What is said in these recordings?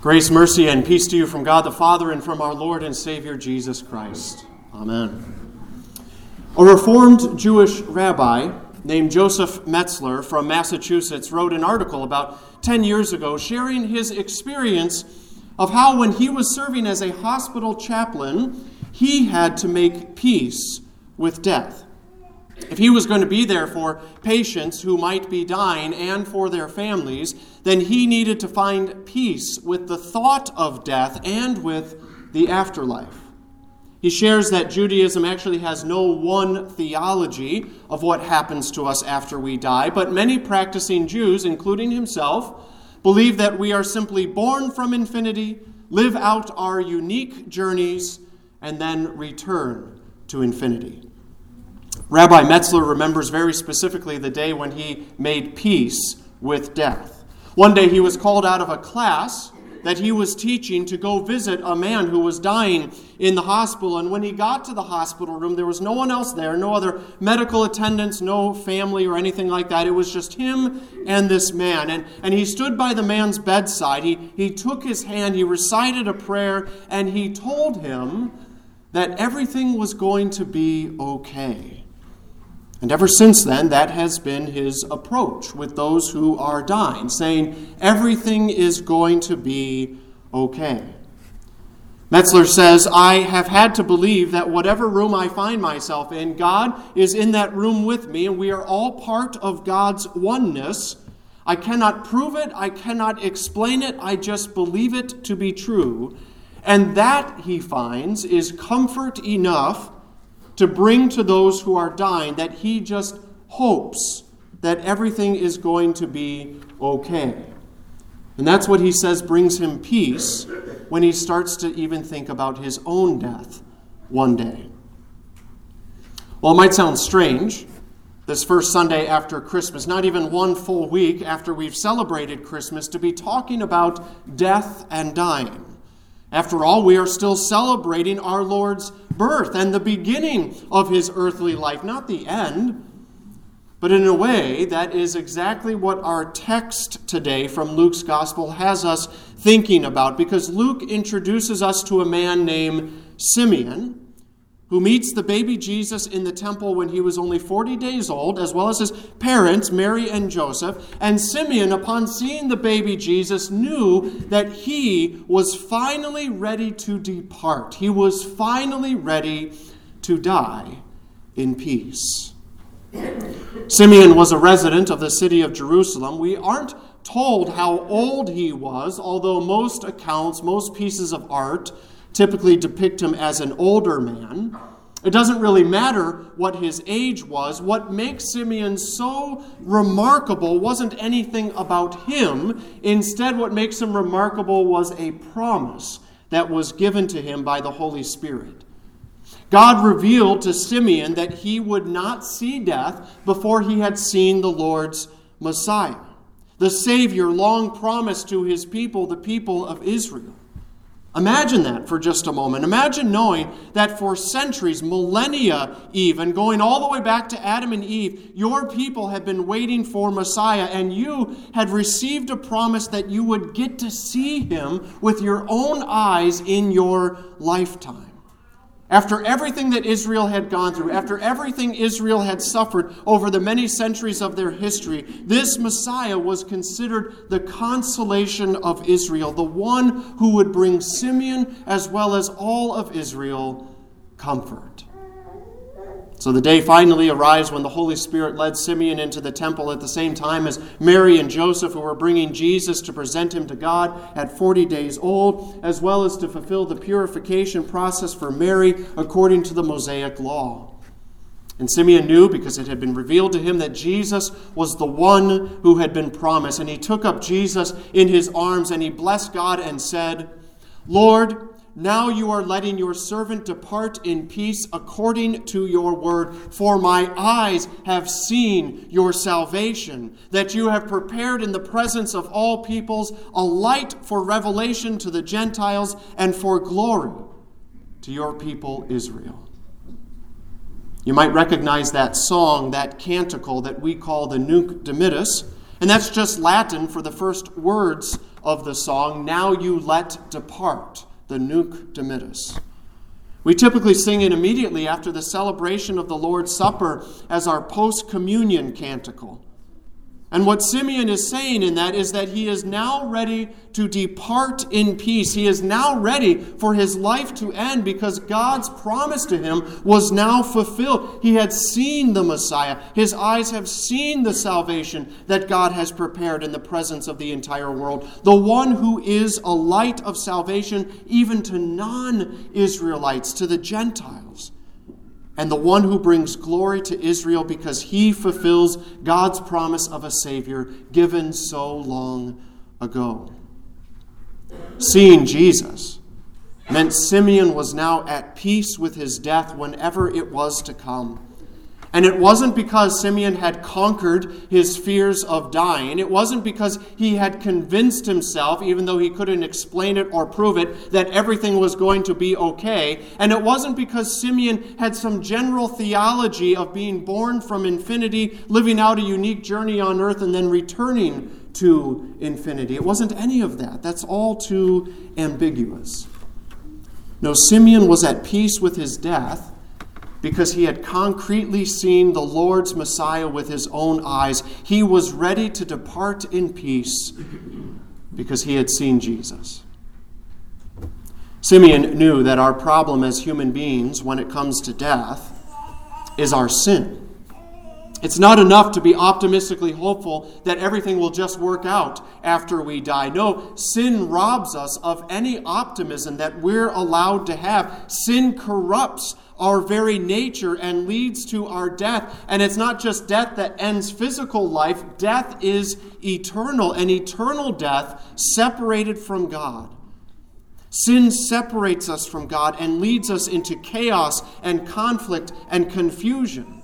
Grace, mercy, and peace to you from God the Father and from our Lord and Savior Jesus Christ. Amen. A Reformed Jewish rabbi named Joseph Metzler from Massachusetts wrote an article about 10 years ago sharing his experience of how, when he was serving as a hospital chaplain, he had to make peace with death. If he was going to be there for patients who might be dying and for their families, then he needed to find peace with the thought of death and with the afterlife. He shares that Judaism actually has no one theology of what happens to us after we die, but many practicing Jews, including himself, believe that we are simply born from infinity, live out our unique journeys, and then return to infinity. Rabbi Metzler remembers very specifically the day when he made peace with death. One day he was called out of a class that he was teaching to go visit a man who was dying in the hospital. And when he got to the hospital room, there was no one else there, no other medical attendants, no family or anything like that. It was just him and this man. And, and he stood by the man's bedside. He, he took his hand, he recited a prayer, and he told him that everything was going to be okay. And ever since then, that has been his approach with those who are dying, saying everything is going to be okay. Metzler says, I have had to believe that whatever room I find myself in, God is in that room with me, and we are all part of God's oneness. I cannot prove it, I cannot explain it, I just believe it to be true. And that, he finds, is comfort enough to bring to those who are dying that he just hopes that everything is going to be okay. And that's what he says brings him peace when he starts to even think about his own death one day. Well, it might sound strange this first Sunday after Christmas, not even one full week after we've celebrated Christmas, to be talking about death and dying. After all, we are still celebrating our Lord's birth and the beginning of his earthly life, not the end. But in a way, that is exactly what our text today from Luke's gospel has us thinking about, because Luke introduces us to a man named Simeon who meets the baby Jesus in the temple when he was only 40 days old, as well as his parents, Mary and Joseph. And Simeon, upon seeing the baby Jesus, knew that he was finally ready to depart. He was finally ready to die in peace. Simeon was a resident of the city of Jerusalem. We aren't told how old he was, although most accounts, most pieces of art, typically depict him as an older man. It doesn't really matter what his age was. What makes Simeon so remarkable wasn't anything about him. Instead, what makes him remarkable was a promise that was given to him by the Holy Spirit. God revealed to Simeon that he would not see death before he had seen the Lord's Messiah, the Savior long promised to his people, the people of Israel. Imagine that for just a moment. Imagine knowing that for centuries, millennia even, going all the way back to Adam and Eve, your people had been waiting for Messiah, and you had received a promise that you would get to see him with your own eyes in your lifetime. After everything that Israel had gone through, after everything Israel had suffered over the many centuries of their history, this Messiah was considered the consolation of Israel, the one who would bring Simeon as well as all of Israel comfort. So the day finally arrives when the Holy Spirit led Simeon into the temple at the same time as Mary and Joseph, who were bringing Jesus to present him to God at 40 days old, as well as to fulfill the purification process for Mary according to the Mosaic law. And Simeon knew, because it had been revealed to him, that Jesus was the one who had been promised. And he took up Jesus in his arms and he blessed God and said, Lord, now you are letting your servant depart in peace according to your word. For my eyes have seen your salvation, that you have prepared in the presence of all peoples a light for revelation to the Gentiles and for glory to your people Israel. You might recognize that song, that canticle that we call the Nunc Dimittis, and that's just Latin for the first words of the song, Now You Let Depart, the Nunc Dimittis. We typically sing it immediately after the celebration of the Lord's Supper as our post communion canticle. And what Simeon is saying in that is that he is now ready to depart in peace. He is now ready for his life to end because God's promise to him was now fulfilled. He had seen the Messiah. His eyes have seen the salvation that God has prepared in the presence of the entire world. The one who is a light of salvation even to non Israelites, to the Gentiles and the one who brings glory to Israel because he fulfills God's promise of a Savior given so long ago. Seeing Jesus meant Simeon was now at peace with his death whenever it was to come. And it wasn't because Simeon had conquered his fears of dying. It wasn't because he had convinced himself, even though he couldn't explain it or prove it, that everything was going to be okay. And it wasn't because Simeon had some general theology of being born from infinity, living out a unique journey on earth, and then returning to infinity. It wasn't any of that. That's all too ambiguous. No, Simeon was at peace with his death because he had concretely seen the Lord's Messiah with his own eyes. He was ready to depart in peace because he had seen Jesus. Simeon knew that our problem as human beings when it comes to death is our sin. It's not enough to be optimistically hopeful that everything will just work out after we die. No, sin robs us of any optimism that we're allowed to have. Sin corrupts our very nature and leads to our death. And it's not just death that ends physical life, death is eternal, an eternal death separated from God. Sin separates us from God and leads us into chaos and conflict and confusion.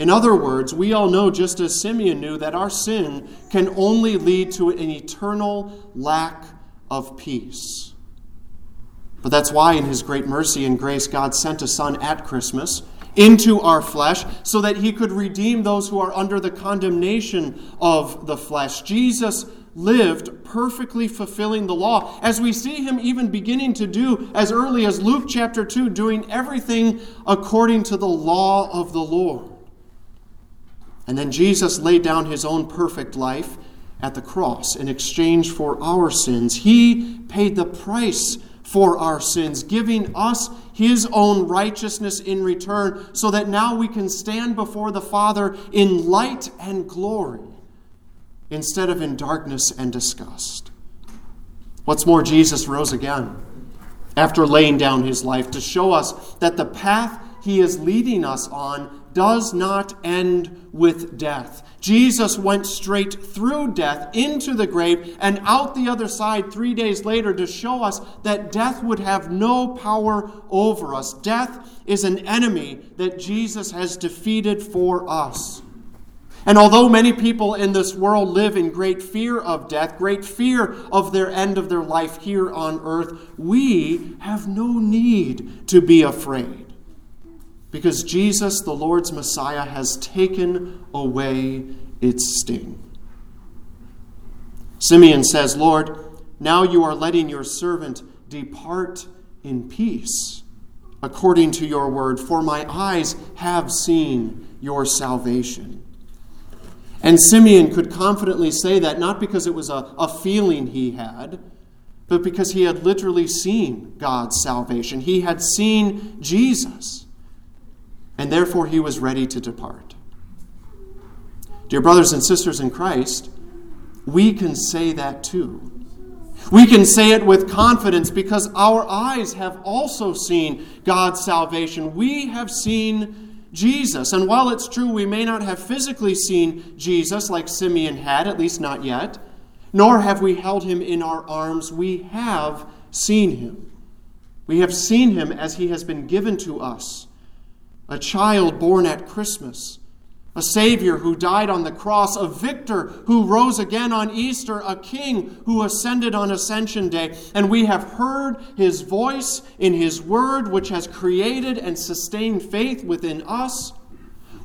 In other words, we all know, just as Simeon knew, that our sin can only lead to an eternal lack of peace. But that's why, in His great mercy and grace, God sent a Son at Christmas into our flesh so that He could redeem those who are under the condemnation of the flesh. Jesus lived perfectly fulfilling the law, as we see Him even beginning to do as early as Luke chapter 2, doing everything according to the law of the Lord. And then Jesus laid down His own perfect life at the cross in exchange for our sins. He paid the price for our sins, giving us his own righteousness in return, so that now we can stand before the Father in light and glory instead of in darkness and disgust. What's more, Jesus rose again after laying down his life to show us that the path he is leading us on does not end with death. Jesus went straight through death into the grave and out the other side three days later to show us that death would have no power over us. Death is an enemy that Jesus has defeated for us. And although many people in this world live in great fear of death, great fear of their end of their life here on earth, we have no need to be afraid because Jesus, the Lord's Messiah, has taken away its sting. Simeon says, Lord, now you are letting your servant depart in peace, according to your word, for my eyes have seen your salvation. And Simeon could confidently say that not because it was a, a feeling he had, but because he had literally seen God's salvation. He had seen Jesus and therefore he was ready to depart. Dear brothers and sisters in Christ, we can say that too. We can say it with confidence because our eyes have also seen God's salvation. We have seen Jesus. And while it's true we may not have physically seen Jesus like Simeon had, at least not yet, nor have we held him in our arms, we have seen him. We have seen him as he has been given to us a child born at Christmas, a Savior who died on the cross, a victor who rose again on Easter, a king who ascended on Ascension Day. And we have heard his voice in his word, which has created and sustained faith within us.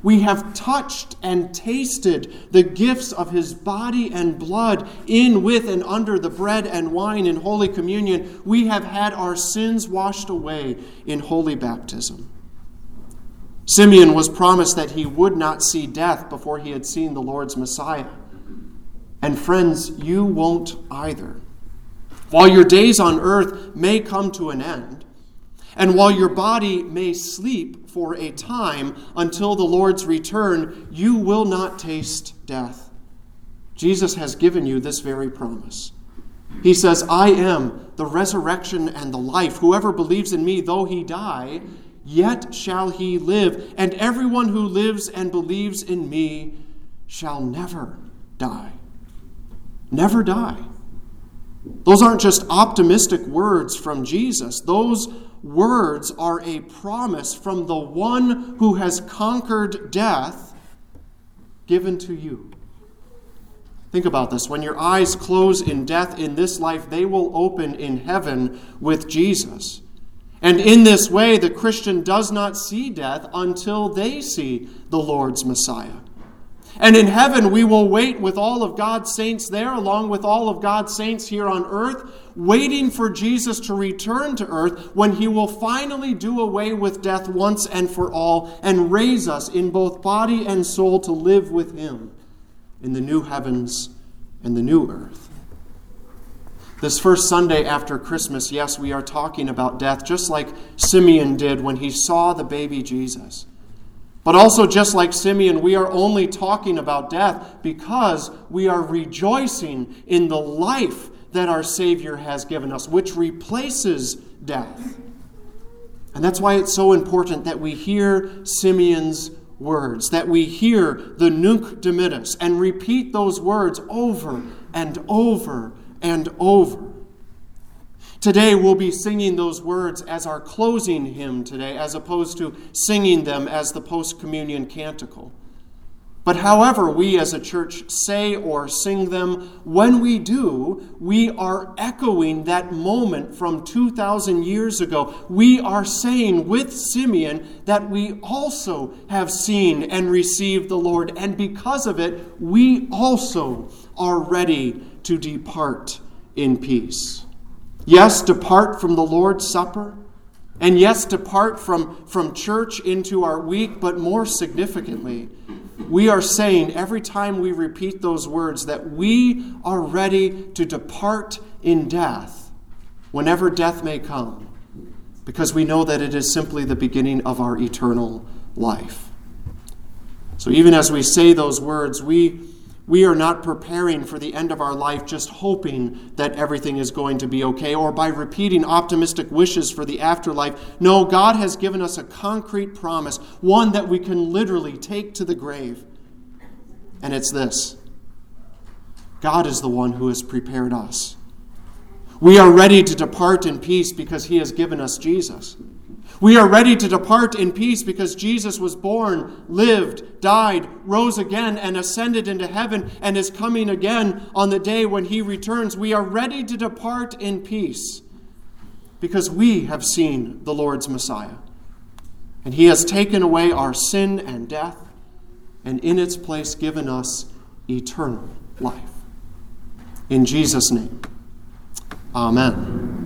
We have touched and tasted the gifts of his body and blood in, with, and under the bread and wine in Holy Communion. We have had our sins washed away in holy baptism. Simeon was promised that he would not see death before he had seen the Lord's Messiah. And friends, you won't either. While your days on earth may come to an end, and while your body may sleep for a time until the Lord's return, you will not taste death. Jesus has given you this very promise. He says, I am the resurrection and the life. Whoever believes in me, though he die, yet shall he live. And everyone who lives and believes in me shall never die. Never die. Those aren't just optimistic words from Jesus. Those words are a promise from the one who has conquered death given to you. Think about this. When your eyes close in death in this life, they will open in heaven with Jesus. And in this way, the Christian does not see death until they see the Lord's Messiah. And in heaven, we will wait with all of God's saints there, along with all of God's saints here on earth, waiting for Jesus to return to earth when he will finally do away with death once and for all and raise us in both body and soul to live with him in the new heavens and the new earth. This first Sunday after Christmas, yes, we are talking about death, just like Simeon did when he saw the baby Jesus. But also, just like Simeon, we are only talking about death because we are rejoicing in the life that our Savior has given us, which replaces death. And that's why it's so important that we hear Simeon's words, that we hear the Nunc Dimittis and repeat those words over and over and over. Today we'll be singing those words as our closing hymn today, as opposed to singing them as the post communion canticle. But however we as a church say or sing them, when we do, we are echoing that moment from 2,000 years ago. We are saying with Simeon that we also have seen and received the Lord, and because of it, we also are ready to depart in peace. Yes, depart from the Lord's Supper. And yes, depart from, from church into our week, but more significantly, we are saying every time we repeat those words that we are ready to depart in death whenever death may come, because we know that it is simply the beginning of our eternal life. So even as we say those words, we we are not preparing for the end of our life just hoping that everything is going to be okay or by repeating optimistic wishes for the afterlife. No, God has given us a concrete promise, one that we can literally take to the grave. And it's this God is the one who has prepared us. We are ready to depart in peace because He has given us Jesus. We are ready to depart in peace because Jesus was born, lived, died, rose again, and ascended into heaven, and is coming again on the day when he returns. We are ready to depart in peace because we have seen the Lord's Messiah. And he has taken away our sin and death, and in its place given us eternal life. In Jesus' name, amen.